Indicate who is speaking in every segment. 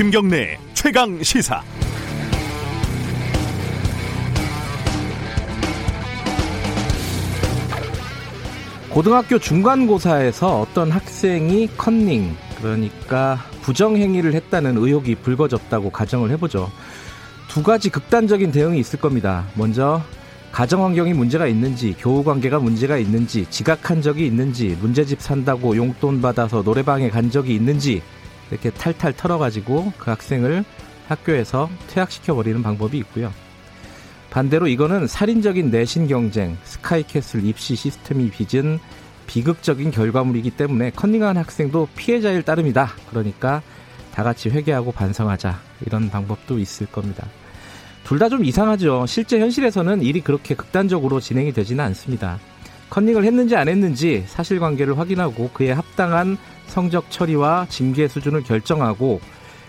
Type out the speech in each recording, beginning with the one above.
Speaker 1: 김경래 최강 시사.
Speaker 2: 고등학교 중간고사에서 어떤 학생이 컨닝, 그러니까 부정행위를 했다는 의혹이 불거졌다고 가정을 해보죠. 두 가지 극단적인 대응이 있을 겁니다. 먼저, 가정환경이 문제가 있는지, 교우관계가 문제가 있는지, 지각한 적이 있는지, 문제집 산다고 용돈 받아서 노래방에 간 적이 있는지, 이렇게 탈탈 털어가지고 그 학생을 학교에서 퇴학시켜버리는 방법이 있고요. 반대로 이거는 살인적인 내신 경쟁, 스카이캐슬 입시 시스템이 빚은 비극적인 결과물이기 때문에 컨닝한 학생도 피해자일 따름이다. 그러니까 다 같이 회개하고 반성하자. 이런 방법도 있을 겁니다. 둘 다 좀 이상하죠. 실제 현실에서는 일이 그렇게 극단적으로 진행이 되지는 않습니다. 컨닝을 했는지 안 했는지 사실관계를 확인하고 그에 합당한 성적 처리와 징계 수준을 결정하고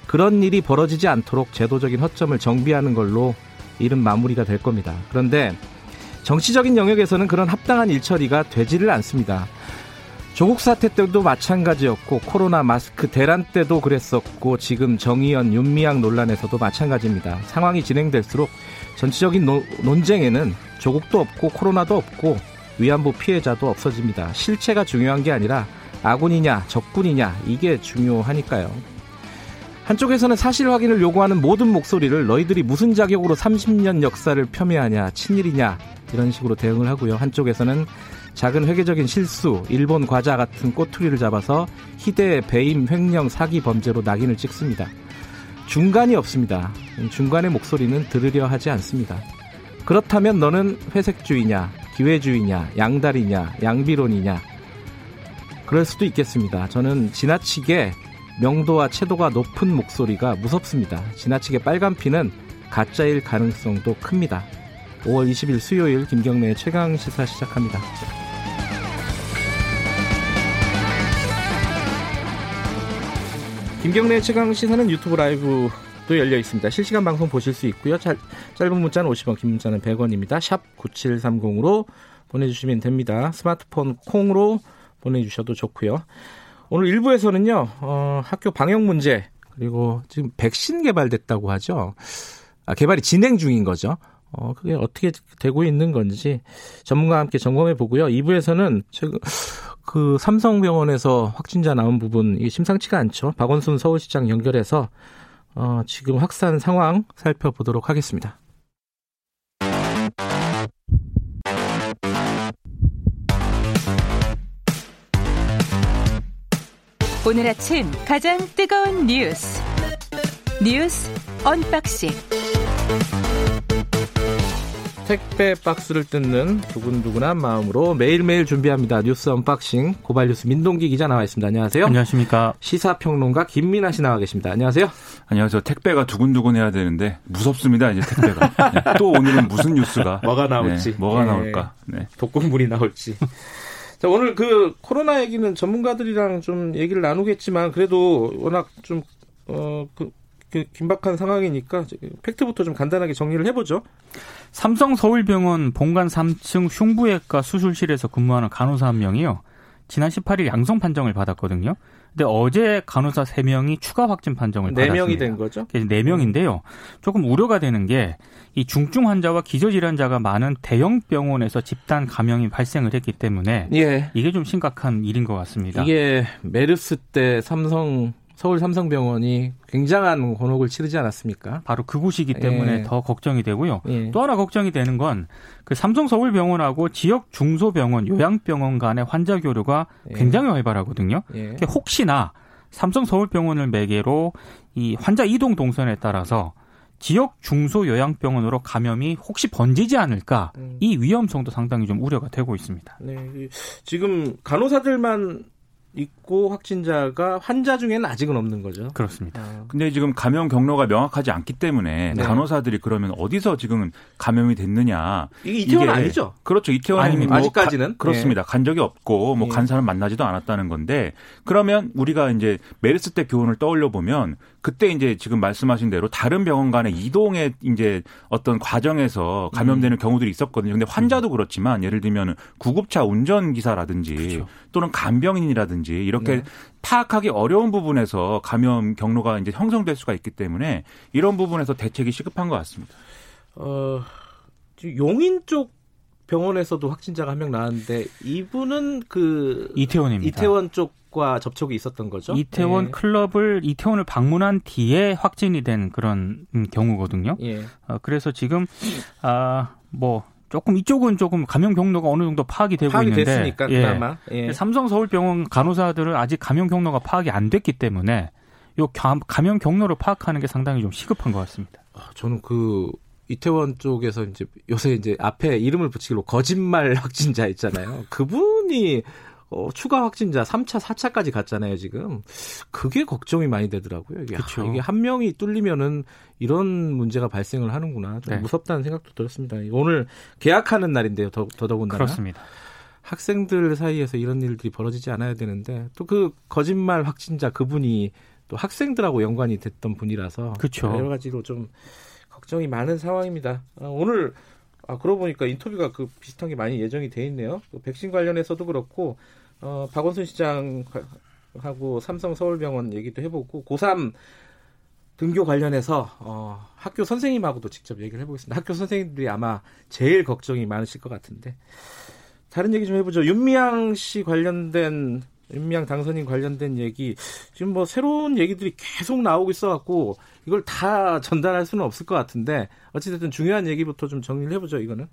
Speaker 2: 그런 일이 벌어지지 않도록 제도적인 허점을 정비하는 걸로 일은 마무리가 될 겁니다. 그런데 정치적인 영역에서는 그런 합당한 일처리가 되지를 않습니다. 조국 사태 때도 마찬가지였고 코로나 마스크 대란 때도 그랬었고 지금 정의연 윤미향 논란에서도 마찬가지입니다. 상황이 진행될수록 전체적인 노, 논쟁에는 조국도 없고 코로나도 없고 위안부 피해자도 없어집니다. 실체가 중요한 게 아니라 아군이냐 적군이냐 이게 중요하니까요. 한쪽에서는 사실 확인을 요구하는 모든 목소리를 너희들이 무슨 자격으로 30년 역사를 폄훼하냐, 친일이냐, 이런 식으로 대응을 하고요. 한쪽에서는 작은 회계적인 실수, 일본 과자 같은 꼬투리를 잡아서 희대의 배임, 횡령, 사기 범죄로 낙인을 찍습니다. 중간이 없습니다. 중간의 목소리는 들으려 하지 않습니다. 그렇다면 너는 회색주의냐, 기회주의냐, 양다리냐, 양비론이냐, 그럴 수도 있겠습니다. 저는 지나치게 명도와 채도가 높은 목소리가 무섭습니다. 지나치게 빨간 피는 가짜일 가능성도 큽니다. 5월 20일 수요일 김경래의 최강 시사 시작합니다. 김경래의 최강 시사는 유튜브 라이브 도 열려 있습니다. 실시간 방송 보실 수 있고요. 짧, 짧은 문자는 50원, 긴 문자는 100원입니다. 샵 9730으로 보내주시면 됩니다. 스마트폰 콩으로 보내주셔도 좋고요. 오늘 1부에서는요, 어, 학교 방역 문제, 그리고 지금 백신 개발됐다고 하죠. 아, 개발이 진행 중인 거죠. 어, 그게 어떻게 되고 있는 건지 전문가와 함께 점검해 보고요. 2부에서는 지금 그 삼성병원에서 확진자 나온 부분 이게 심상치가 않죠. 박원순 서울시장 연결해서 어, 지금 확산 상황 살펴보도록 하겠습니다.
Speaker 3: 오늘 아침 가장 뜨거운 뉴스 뉴스 unboxing
Speaker 2: 택배 박스를 뜯는 두근두근한 마음으로 매일매일 준비합니다. 뉴스 unboxing 고발뉴스 민동기 기자 나와 있습니다. 안녕하세요.
Speaker 4: 안녕하십니까.
Speaker 2: 시사평론가 김민하 씨 나와 계십니다. 안녕하세요.
Speaker 5: 안녕하세요. 택배가 두근두근해야 되는데 무섭습니다. 이제 택배가. 네. 또 오늘은 무슨 뉴스가
Speaker 2: 뭐가 나올지
Speaker 5: 네, 뭐가 나올까. 네.
Speaker 2: 독극물이 나올지. 자, 오늘 그 코로나 얘기는 전문가들이랑 좀 얘기를 나누겠지만 그래도 워낙 좀 어, 그, 그 긴박한 상황이니까 팩트부터 좀 간단하게 정리를 해보죠.
Speaker 4: 삼성 서울병원 본관 3층 흉부외과 수술실에서 근무하는 간호사 한 명이요. 지난 18일 양성 판정을 받았거든요. 근데 어제 간호사 3명이 추가 확진 판정을 4 받았습니다.
Speaker 2: 4명이 된 거죠?
Speaker 4: 4명인데요. 조금 우려가 되는 게 이 중증 환자와 기저질환자가 많은 대형 병원에서 집단 감염이 발생을 했기 때문에
Speaker 2: 예.
Speaker 4: 이게 좀 심각한 일인 것 같습니다.
Speaker 2: 이게 메르스 때 삼성 서울 삼성병원이 굉장한 곤혹을 치르지 않았습니까?
Speaker 4: 바로 그곳이기 때문에
Speaker 2: 예.
Speaker 4: 더 걱정이 되고요.
Speaker 2: 예.
Speaker 4: 또 하나 걱정이 되는 건 그 삼성 서울병원하고 지역 중소병원, 요양병원 간의 환자 교류가
Speaker 2: 예.
Speaker 4: 굉장히 활발하거든요.
Speaker 2: 예.
Speaker 4: 혹시나 삼성 서울병원을 매개로 이 환자 이동 동선에 따라서 지역 중소 요양병원으로 감염이 혹시 번지지 않을까
Speaker 2: 음.
Speaker 4: 이 위험성도 상당히 좀 우려가 되고 있습니다.
Speaker 2: 네, 이- 지금 간호사들만 있고 확진자가 환자 중에는 아직은 없는 거죠.
Speaker 4: 그렇습니다.
Speaker 2: 아,
Speaker 5: 근데 지금 감염 경로가 명확하지 않기 때문에
Speaker 2: 네.
Speaker 5: 간호사들이 그러면 어디서 지금 감염이 됐느냐.
Speaker 2: 이게 이태원
Speaker 5: 이게-
Speaker 2: 아니죠?
Speaker 5: 그렇죠. 이태원은
Speaker 4: 아닙니다.
Speaker 5: 뭐
Speaker 2: 아직까지는?
Speaker 5: 가- 그렇습니다. 간 적이 없고 뭐
Speaker 2: 예.
Speaker 5: 간 사람 만나지도 않았다는 건데 그러면 우리가 이제 메르스 때 교훈을 떠올려 보면 그때 이제 지금 말씀하신 대로 다른 병원 간의 이동의 이제 어떤 과정에서 감염되는 경우들이 있었거든요. 근데 환자도 그렇지만 예를 들면 구급차 운전 기사라든지
Speaker 4: 그렇죠.
Speaker 5: 또는 간병인이라든지 있는지 이렇게
Speaker 2: 네.
Speaker 5: 파악하기 어려운 부분에서 감염 경로가 이제 형성될 수가 있기 때문에 이런 부분에서 대책이 시급한 것 같습니다.
Speaker 2: 어, 용인 쪽 병원에서도 확진자가 한 명 나왔는데 이분은 그
Speaker 4: 이태원입니다.
Speaker 2: 이태원 쪽과 접촉이 있었던 거죠?
Speaker 4: 이태원
Speaker 2: 예.
Speaker 4: 클럽을 이태원을 방문한 뒤에 확진이 된 그런 음, 경우거든요.
Speaker 2: 예.
Speaker 4: 어, 그래서 지금 아뭐 조금 이쪽은 조금 감염 경로가 어느 정도 파악이 되고
Speaker 2: 파악이
Speaker 4: 있는데
Speaker 2: 됐으니까
Speaker 4: 예.
Speaker 2: 그나마. 예.
Speaker 4: 삼성 서울병원 간호사들은 아직 감염 경로가 파악이 안 됐기 때문에 요 감- 감염 경로를 파악하는 게 상당히 좀 시급한 것 같습니다.
Speaker 2: 아, 저는 그 이태원 쪽에서 이제 요새 이제 앞에 이름을 붙이기로 거짓말 확진자 있잖아요. 그분이 어, 추가 확진자 3차, 4차까지 갔잖아요, 지금. 그게 걱정이 많이 되더라고요. 이게. 아, 이게 한 명이 뚫리면은 이런 문제가 발생을 하는구나. 좀
Speaker 4: 네.
Speaker 2: 무섭다는 생각도 들었습니다. 오늘 개학하는 날인데요, 더, 더더군다나.
Speaker 4: 그렇습니다.
Speaker 2: 학생들 사이에서 이런 일들이 벌어지지 않아야 되는데 또 그 거짓말 확진자 그분이 또 학생들하고 연관이 됐던 분이라서
Speaker 4: 그쵸.
Speaker 2: 여러 가지로 좀 걱정이 많은 상황입니다. 아, 오늘 아 그러고 보니까 인터뷰가 그 비슷한 게 많이 예정이 돼 있네요. 그 백신 관련해서도 그렇고 어, 박원순 시장하고 삼성 서울병원 얘기도 해보고 고3 등교 관련해서 어, 학교 선생님하고도 직접 얘기를 해보겠습니다. 학교 선생님들이 아마 제일 걱정이 많으실 것 같은데 다른 얘기 좀 해보죠. 윤미향 씨 관련된 윤미향 당선인 관련된 얘기 지금 뭐 새로운 얘기들이 계속 나오고 있어갖고 이걸 다 전달할 수는 없을 것 같은데 어찌됐든 중요한 얘기부터 좀 정리를 해보죠. 이거는.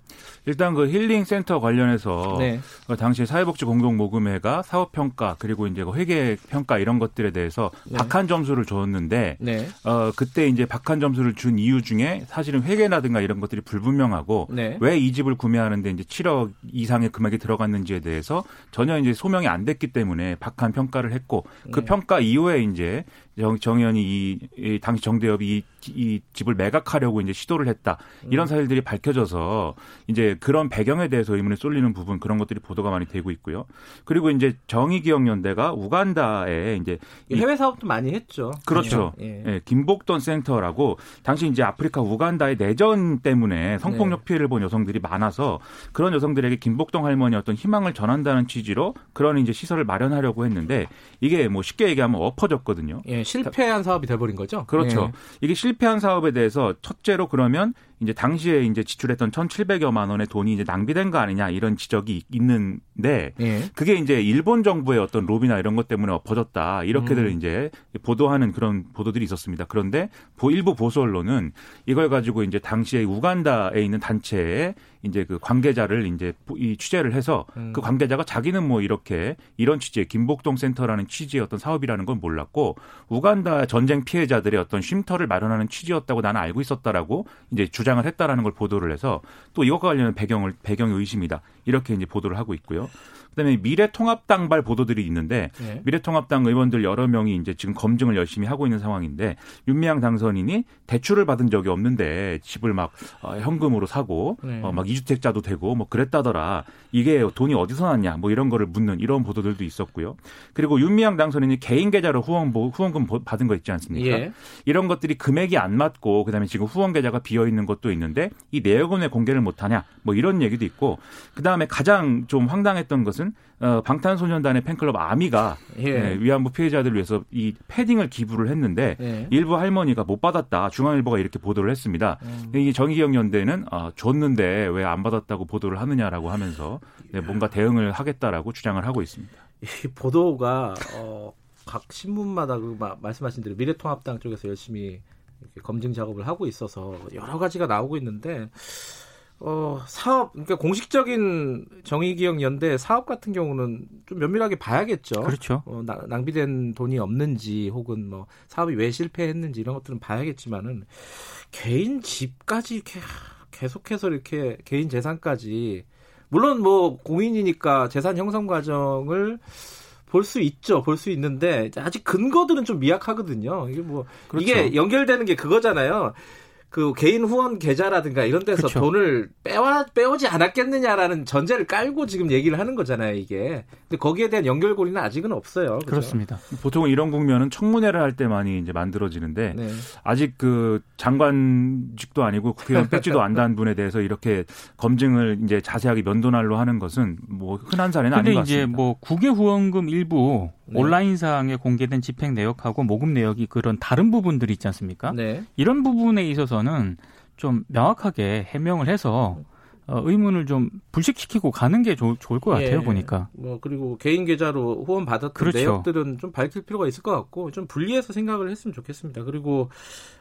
Speaker 5: 일단 그 힐링 센터 관련해서
Speaker 2: 네.
Speaker 5: 어, 당시 사회복지 공동 모금회가 사업 평가 그리고 이제 그 회계 평가 이런 것들에 대해서
Speaker 2: 네.
Speaker 5: 박한 점수를 줬는데
Speaker 2: 네.
Speaker 5: 어 그때 이제 박한 점수를 준 이유 중에 사실은 회계라든가 이런 것들이 불분명하고
Speaker 2: 네.
Speaker 5: 왜이 집을 구매하는데 이제 7억 이상의 금액이 들어갔는지에 대해서 전혀 이제 소명이 안 됐기 때문에 박한 평가를 했고 그
Speaker 2: 네.
Speaker 5: 평가 이후에 이제 정, 정의원이 이, 이 당시 정대협이 이, 이 집을 매각하려고 이제 시도를 했다 이런 사실들이 밝혀져서 이제 그런 배경에 대해서 의문이 쏠리는 부분 그런 것들이 보도가 많이 되고 있고요. 그리고 이제 정의기억연대가 우간다에 이제 이
Speaker 2: 해외 사업도 많이 했죠.
Speaker 5: 그렇죠.
Speaker 2: 예.
Speaker 5: 예, 김복돈 센터라고 당시 이제 아프리카 우간다의 내전 때문에 성폭력
Speaker 2: 네.
Speaker 5: 피해를 본 여성들이 많아서 그런 여성들에게 김복동 할머니 어떤 희망을 전한다는 취지로 그런 이제 시설을 마련하려고 했는데 이게 뭐 쉽게 얘기하면 엎어졌거든요.
Speaker 2: 예, 실패한 사업이 돼버린 거죠.
Speaker 5: 그렇죠. 이게 실패한 사업에 대해서 첫째로 그러면 이제 당시에 이제 지출했던 1,700여만 원의 돈이 이제 낭비된 거 아니냐 이런 지적이 있는데
Speaker 2: 예. 예.
Speaker 5: 그게 이제 일본 정부의 어떤 로비나 이런 것 때문에 엎어졌다. 이렇게들
Speaker 2: 음.
Speaker 5: 이제 보도하는 그런 보도들이 있었습니다. 그런데 보- 일부 보수 언론은 이걸 가지고 이제 당시에 우간다에 있는 단체에 이제 그 관계자를 이제 이 취재를 해서
Speaker 2: 음.
Speaker 5: 그 관계자가 자기는 뭐 이렇게 이런 취지의 김복동 센터라는 취지의 어떤 사업이라는 건 몰랐고 우간다 전쟁 피해자들의 어떤 쉼터를 마련하는 취지였다고 나는 알고 있었다라고 이제 주장 을 했다라는 걸 보도를 해서 또 이것과 관련된 배경을 배경 의심이다 이렇게 이제 보도를 하고 있고요. 그다음에 미래통합당발 보도들이 있는데
Speaker 2: 예.
Speaker 5: 미래통합당 의원들 여러 명이 이제 지금 검증을 열심히 하고 있는 상황인데 윤미향 당선인이 대출을 받은 적이 없는데 집을 막 어, 현금으로 사고
Speaker 2: 네.
Speaker 5: 어, 막 이주택자도 되고 뭐 그랬다더라. 이게 돈이 어디서 났냐 뭐 이런 거를 묻는 이런 보도들도 있었고요. 그리고 윤미향 당선인이 개인 계좌로 후원 후원금 받은 거 있지 않습니까?
Speaker 2: 예.
Speaker 5: 이런 것들이 금액이 안 맞고 그다음에 지금 후원 계좌가 비어 있는 것도 있는데 이 내역은 왜 공개를 못 하냐 뭐 이런 얘기도 있고 그다음에 가장 좀 황당했던 것은 어, 방탄소년단의 팬클럽 아미가
Speaker 2: 예.
Speaker 5: 예, 위안부 피해자들을 위해서 이 패딩을 기부를 했는데
Speaker 2: 예.
Speaker 5: 일부 할머니가 못 받았다 중앙일보가 이렇게 보도를 했습니다.
Speaker 2: 음.
Speaker 5: 이 정의기억연대는 아, 줬는데 왜 안 받았다고 보도를 하느냐라고 하면서 네, 뭔가 대응을 하겠다라고 주장을 하고 있습니다.
Speaker 2: 이 보도가 어, 각 신문마다 그 마- 말씀하신 대로 미래통합당 쪽에서 열심히 검증 작업을 하고 있어서 여러 가지가 나오고 있는데 어, 사업 그러니까 공식적인 정의기억 연대 사업 같은 경우는 좀 면밀하게 봐야겠죠.
Speaker 4: 그렇죠.
Speaker 2: 어, 나- 낭비된 돈이 없는지 혹은 뭐 사업이 왜 실패했는지 이런 것들은 봐야겠지만은 개인 집까지 이렇게 계속해서 이렇게 개인 재산까지 물론 뭐 공인이니까 재산 형성 과정을 볼 수 있죠. 볼 수 있는데 아직 근거들은 좀 미약하거든요. 이게 뭐
Speaker 5: 그렇죠.
Speaker 2: 이게 연결되는 게 그거잖아요. 그 개인 후원 계좌라든가 이런 데서
Speaker 4: 그쵸.
Speaker 2: 돈을 빼와 빼오지 않았겠느냐라는 전제를 깔고 지금 얘기를 하는 거잖아요, 이게. 근데 거기에 대한 연결고리는 아직은 없어요. 그죠?
Speaker 4: 그렇습니다.
Speaker 5: 보통 이런 국면은 청문회를 할 때만이 이제 만들어지는데
Speaker 2: 네.
Speaker 5: 아직 그 장관직도 아니고 국회의원 배지도 안단 분에 대해서 이렇게 검증을 이제 자세하게 면도날로 하는 것은 뭐 흔한 사례는
Speaker 4: 근데
Speaker 5: 아닌 것
Speaker 4: 이제
Speaker 5: 같습니다.
Speaker 4: 뭐 국외 후원금 일부 네. 온라인상에 공개된 집행 내역하고 모금 내역이 그런 다른 부분들이 있지 않습니까?
Speaker 2: 네.
Speaker 4: 이런 부분에 있어서 는 좀 명확하게 해명을 해서 어, 의문을 좀 불식시키고 가는 게 좋, 좋을 것 같아요
Speaker 2: 예.
Speaker 4: 보니까.
Speaker 2: 뭐 그리고 개인 계좌로 후원 받았던
Speaker 4: 그렇죠.
Speaker 2: 내역들은 좀 밝힐 필요가 있을 것 같고 좀 분리해서 생각을 했으면 좋겠습니다. 그리고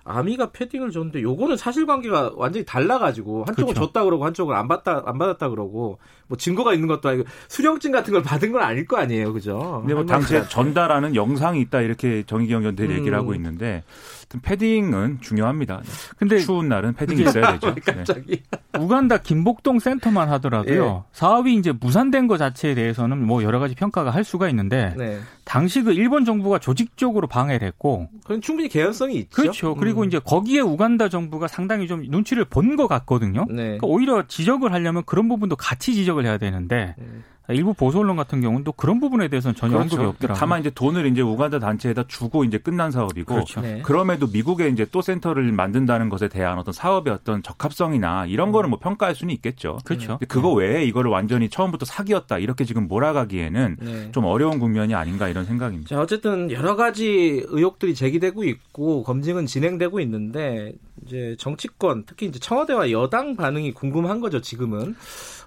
Speaker 2: 아미가 패딩을 줬는데 요거는 사실관계가 완전히 달라가지고 한쪽은
Speaker 4: 그렇죠.
Speaker 2: 줬다 그러고 한쪽은 안 받다 안 받았다 그러고 뭐 증거가 있는 것도 아니고 수령증 같은 걸 받은 건 아닐 거 아니에요, 그죠?
Speaker 5: 근데 뭐 당시에 전달하는 영상이 있다 이렇게 정의경 연대 얘기를
Speaker 2: 음.
Speaker 5: 하고 있는데 하여튼 패딩은 중요합니다.
Speaker 4: 근데
Speaker 5: 추운 날은 패딩이 있어야 되죠. 네.
Speaker 2: 갑자기
Speaker 4: 우간다 김복동 센터만 하더라도요.
Speaker 2: 예.
Speaker 4: 사업이 이제 무산된 것 자체에 대해서는 뭐 여러 가지 평가가 할 수가 있는데
Speaker 2: 네.
Speaker 4: 당시 그 일본 정부가 조직적으로 방해를 했고
Speaker 2: 그건 충분히 개연성이 있죠.
Speaker 4: 그렇죠. 그리고
Speaker 2: 음.
Speaker 4: 이제 거기에 우간다 정부가 상당히 좀 눈치를 본 것 같거든요.
Speaker 2: 네.
Speaker 4: 그러니까 오히려 지적을 하려면 그런 부분도 같이 지적을 해야 되는데
Speaker 2: 네.
Speaker 4: 일부 보수 언론 같은 경우는 또 그런 부분에 대해서는 전혀 언급이 없더라고요.
Speaker 5: 그렇죠. 다만 이제 돈을 이제 우간다 단체에다 주고 이제 끝난 사업이고
Speaker 4: 그렇죠.
Speaker 2: 네.
Speaker 5: 그럼에도 미국에 이제 또 센터를 만든다는 것에 대한 어떤 사업의 어떤 적합성이나 이런 거는 뭐 평가할 수는 있겠죠.
Speaker 4: 그렇죠.
Speaker 5: 근데 그거 외에 이거를 완전히 처음부터 사기였다 이렇게 지금 몰아가기에는
Speaker 2: 네.
Speaker 5: 좀 어려운 국면이 아닌가 이런 생각입니다.
Speaker 2: 자, 어쨌든 여러 가지 의혹들이 제기되고 있고 검증은 진행되고 있는데 이제 정치권 특히 이제 청와대와 여당 반응이 궁금한 거죠, 지금은.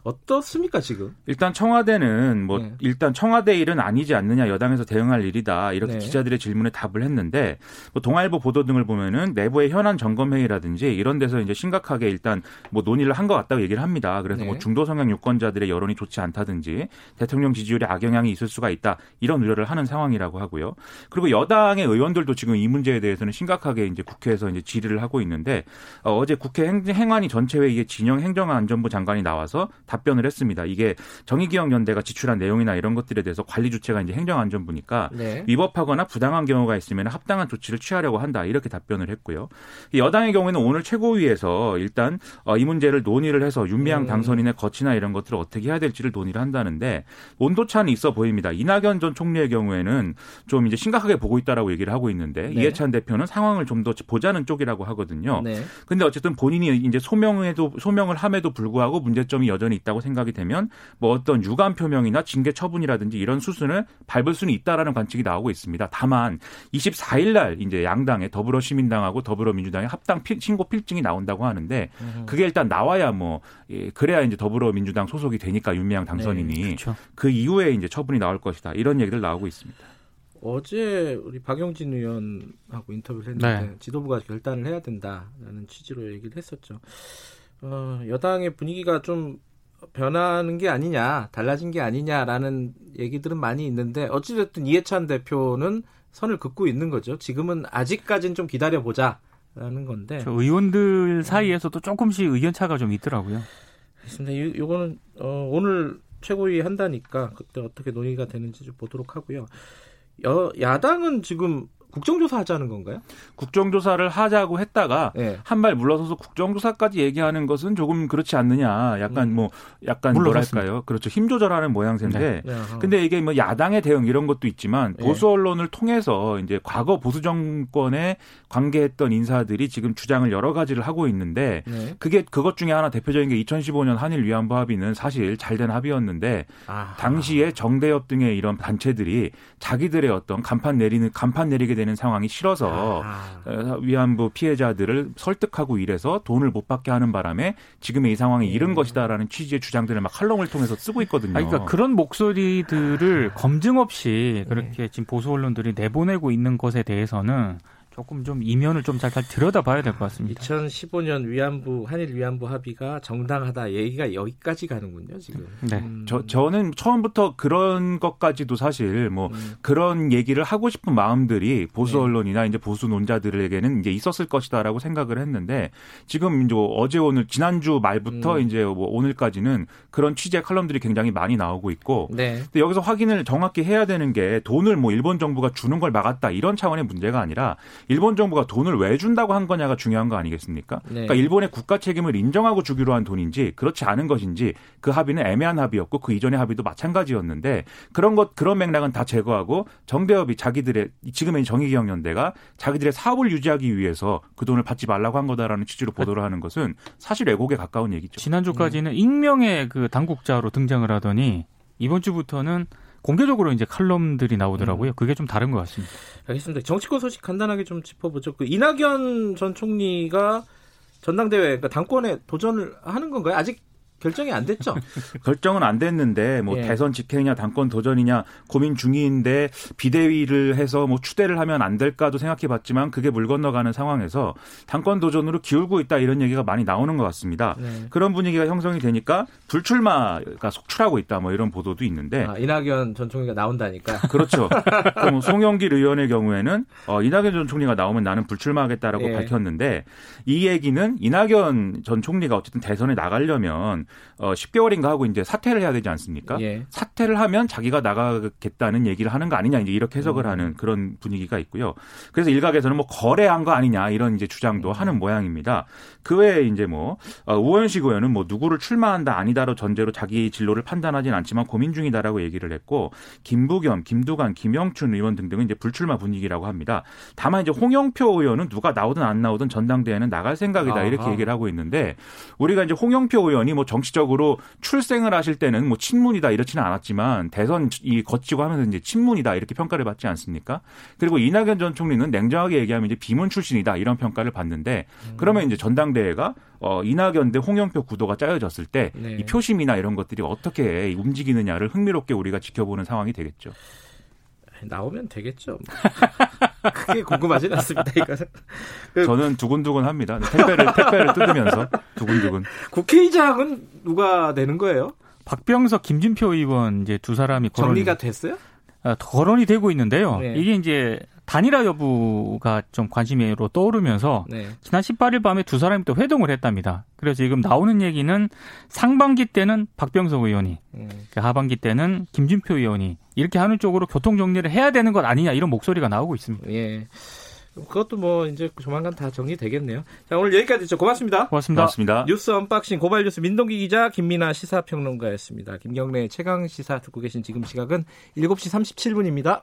Speaker 2: 어떻습니까, 지금?
Speaker 5: 일단 청와대는 뭐
Speaker 2: 네.
Speaker 5: 일단 청와대 일은 아니지 않느냐 여당에서 대응할 일이다 이렇게
Speaker 2: 네.
Speaker 5: 기자들의 질문에 답을 했는데 뭐 동아일보 보도 등을 보면은 내부의 현안 점검 회의라든지 이런 데서 이제 심각하게 일단 뭐 논의를 한 것 같다고 얘기를 합니다. 그래서
Speaker 2: 네.
Speaker 5: 뭐 중도 성향 유권자들의 여론이 좋지 않다든지 대통령 지지율에 악영향이 있을 수가 있다 이런 우려를 하는 상황이라고 하고요. 그리고 여당의 의원들도 지금 이 문제에 대해서는 심각하게 이제 국회에서 이제 질의를 하고 있는 데 어, 제 국회 행, 행안위 전체 회의에 진영 행정안전부 장관이 나와서 답변을 했습니다. 이게 정의기억 연대가 지출한 내용이나 이런 것들에 대해서 관리 주체가 이제 행정안전부니까
Speaker 2: 네.
Speaker 5: 위법하거나 부당한 경우가 있으면 합당한 조치를 취하려고 한다 이렇게 답변을 했고요. 이 여당의 경우에는 오늘 최고위에서 일단 어, 이 문제를 논의를 해서 윤미향
Speaker 2: 음.
Speaker 5: 당선인의 거치나 이런 것들을 어떻게 해야 될지를 논의를 한다는데 온도차는 있어 보입니다. 이낙연 전 총리의 경우에는 좀 이제 심각하게 보고 있다라고 얘기를 하고 있는데
Speaker 2: 네.
Speaker 5: 이해찬 대표는 상황을 좀 더 보자는 쪽이라고 하거든요.
Speaker 2: 네.
Speaker 5: 근데 어쨌든 본인이 이제 소명에도 소명을 함에도 불구하고 문제점이 여전히 있다고 생각이 되면 뭐 어떤 유감 표명이나 징계 처분이라든지 이런 수순을 밟을 수는 있다라는 관측이 나오고 있습니다. 다만 24일 날 이제 양당의 더불어시민당하고 더불어민주당의 합당 필, 신고 필증이 나온다고 하는데 그게 일단 나와야 뭐 예, 그래야 이제 더불어민주당 소속이 되니까 윤미향 당선인이
Speaker 4: 그렇죠.
Speaker 5: 그 이후에 이제 처분이 나올 것이다 이런 얘기들 나오고 있습니다.
Speaker 2: 어제 우리 박영진 의원하고 인터뷰를 했는데
Speaker 4: 네.
Speaker 2: 지도부가 결단을 해야 된다라는 취지로 얘기를 했었죠. 어, 여당의 분위기가 좀 변하는 게 아니냐, 달라진 게 아니냐라는 얘기들은 많이 있는데 어찌됐든 이해찬 대표는 선을 긋고 있는 거죠. 지금은 아직까지는 좀 기다려 보자라는 건데.
Speaker 4: 저 의원들 사이에서도 조금씩 의견 차가 좀 있더라고요.
Speaker 2: 알겠습니다. 이- 요거는 어, 오늘 최고위 한다니까 그때 어떻게 논의가 되는지 좀 보도록 하고요. 여, 야당은 지금 국정조사 하자는 건가요?
Speaker 5: 국정조사를 하자고 했다가
Speaker 2: 네.
Speaker 5: 한발 물러서서 국정조사까지 얘기하는 것은 조금 그렇지 않느냐. 약간
Speaker 2: 음.
Speaker 5: 뭐 약간
Speaker 4: 물러섰습니다.
Speaker 5: 뭐랄까요? 그렇죠. 힘 조절하는 모양새인데.
Speaker 2: 네, 어.
Speaker 5: 근데 이게 뭐 야당의 대응 이런 것도 있지만
Speaker 2: 네.
Speaker 5: 보수 언론을 통해서 이제 과거 보수 정권에 관계했던 인사들이 지금 주장을 여러 가지를 하고 있는데
Speaker 2: 네.
Speaker 5: 그게 그것 중에 하나 대표적인 게 2015년 한일 위안부 합의는 사실 잘된 합의였는데
Speaker 2: 아하.
Speaker 5: 당시에 정대협 등의 이런 단체들이 자기들의 어떤 간판 내리는 간판 내리게 되는 상황이 싫어서
Speaker 2: 아하.
Speaker 5: 어, 위안부 피해자들을 설득하고 이래서 돈을 못 받게 하는 바람에 지금의 이 상황이
Speaker 2: 네.
Speaker 5: 이른 것이다라는 취지의 주장들을 막 칼럼을 통해서 쓰고 있거든요.
Speaker 4: 아니, 그러니까 그런 목소리들을 검증 없이 그렇게 지금 보수 언론들이 내보내고 있는 것에 대해서는 조금 좀 이면을 좀 잘 들여다봐야 될 것 같습니다.
Speaker 2: 2015년 위안부 한일 위안부 합의가 정당하다 얘기가 여기까지 가는군요 지금.
Speaker 4: 네.
Speaker 2: 음.
Speaker 5: 저, 저는 처음부터 그런 것까지도 사실 뭐
Speaker 2: 음.
Speaker 5: 그런 얘기를 하고 싶은 마음들이 보수
Speaker 2: 네.
Speaker 5: 언론이나 이제 보수 논자들에게는 이제 있었을 것이다라고 생각을 했는데 지금 이제 뭐 어제 오늘 지난주 말부터
Speaker 2: 음.
Speaker 5: 이제 뭐 오늘까지는 그런 취재 칼럼들이 굉장히 많이 나오고 있고
Speaker 2: 네.
Speaker 5: 근데 여기서 확인을 정확히 해야 되는 게 돈을 뭐 일본 정부가 주는 걸 막았다 이런 차원의 문제가 아니라 일본 정부가 돈을 왜 준다고 한 거냐가 중요한 거 아니겠습니까?
Speaker 2: 네.
Speaker 5: 그러니까 일본의 국가 책임을 인정하고 주기로 한 돈인지 그렇지 않은 것인지 그 합의는 애매한 합의였고 그 이전의 합의도 마찬가지였는데 그런 것 그런 맥락은 다 제거하고 정대협이 자기들의 지금의 정의기억연대가 자기들의 사업을 유지하기 위해서 그 돈을 받지 말라고 한 거다라는 취지로 보도를 하는 것은 사실 왜곡에 가까운 얘기죠.
Speaker 4: 지난주까지는 익명의 그 당국자로 등장을 하더니 이번 주부터는 공개적으로 이제 칼럼들이 나오더라고요. 그게 좀 다른 것 같습니다.
Speaker 2: 알겠습니다. 정치권 소식 간단하게 좀 짚어보죠. 그 이낙연 전 총리가 전당대회, 그러니까 당권에 도전을 하는 건가요? 아직 결정이 안 됐죠.
Speaker 5: 결정은 안 됐는데 뭐 예. 대선 직행이냐 당권 도전이냐 고민 중인데 비대위를 해서 뭐 추대를 하면 안 될까도 생각해봤지만 그게 물 건너가는 상황에서 당권 도전으로 기울고 있다 이런 얘기가 많이 나오는 것 같습니다. 네. 그런 분위기가 형성이 되니까 불출마가 속출하고 있다 뭐 이런 보도도 있는데
Speaker 2: 아, 이낙연 전 총리가 나온다니까.
Speaker 5: 그렇죠. 그럼 송영길 의원의 경우에는 어, 이낙연 전 총리가 나오면 나는 불출마하겠다라고 예. 밝혔는데 이 얘기는 이낙연 전 총리가 어쨌든 대선에 나가려면 어 10개월인가 하고 이제 사퇴를 해야 되지 않습니까? 예. 사퇴를 하면 자기가 나가겠다는 얘기를 하는 거 아니냐 이제 이렇게 해석을 음. 하는 그런 분위기가 있고요. 그래서 일각에서는 뭐 거래한 거 아니냐 이런 이제 주장도 음. 하는 모양입니다. 그 외에 이제 뭐 어, 우원식 의원은 뭐 누구를 출마한다 아니다로 전제로 자기 진로를 판단하진 않지만 고민 중이다라고 얘기를 했고 김부겸, 김두관, 김영춘 의원 등등은 이제 불출마 분위기라고 합니다. 다만 이제 홍영표 의원은 누가 나오든 안 나오든 전당대회는 나갈 생각이다 아하. 이렇게 얘기를 하고 있는데 우리가 이제 홍영표 의원이 뭐 정 치적으로 출생을 하실 때는 뭐 친문이다 이렇지는 않았지만 대선 이 거치고 하면서 이제 친문이다 이렇게 평가를 받지 않습니까? 그리고 이낙연 전 총리는 냉정하게 얘기하면 이제 비문 출신이다 이런 평가를 받는데 음. 그러면 이제 전당대회가 어, 이낙연 대 홍영표 구도가 짜여졌을 때이 네. 표심이나 이런 것들이 어떻게 움직이느냐를 흥미롭게 우리가 지켜보는 상황이 되겠죠.
Speaker 2: 나오면 되겠죠. 크게 궁금하진 않습니다. 이거는.
Speaker 5: 그, 저는 두근두근 합니다. 택배를 택배를 뜯으면서 두근두근.
Speaker 2: 국회의장은 누가 되는 거예요?
Speaker 4: 박병석, 김진표 의원 이제 두 사람이
Speaker 2: 정리가 됐어요?
Speaker 4: 아, 거론이 되고 있는데요. 네. 이게 이제 단일화 여부가 좀 관심으로 떠오르면서 네. 지난 18일 밤에 두 사람이 또 회동을 했답니다. 그래서 지금 나오는 얘기는 상반기 때는 박병석 의원이, 음. 하반기 때는 김진표 의원이 이렇게 하는 쪽으로 교통 정리를 해야 되는 것 아니냐 이런 목소리가 나오고 있습니다.
Speaker 2: 예. 그것도 뭐 이제 조만간 다 정리되겠네요. 자 오늘 여기까지 죠 고맙습니다.
Speaker 4: 고맙습니다.
Speaker 5: 고맙습니다.
Speaker 2: 뉴스 unboxing 고발 뉴스 민동기 기자 김민하 시사평론가였습니다. 김경래 최강 시사 듣고 계신 지금 시각은 7시 37분입니다.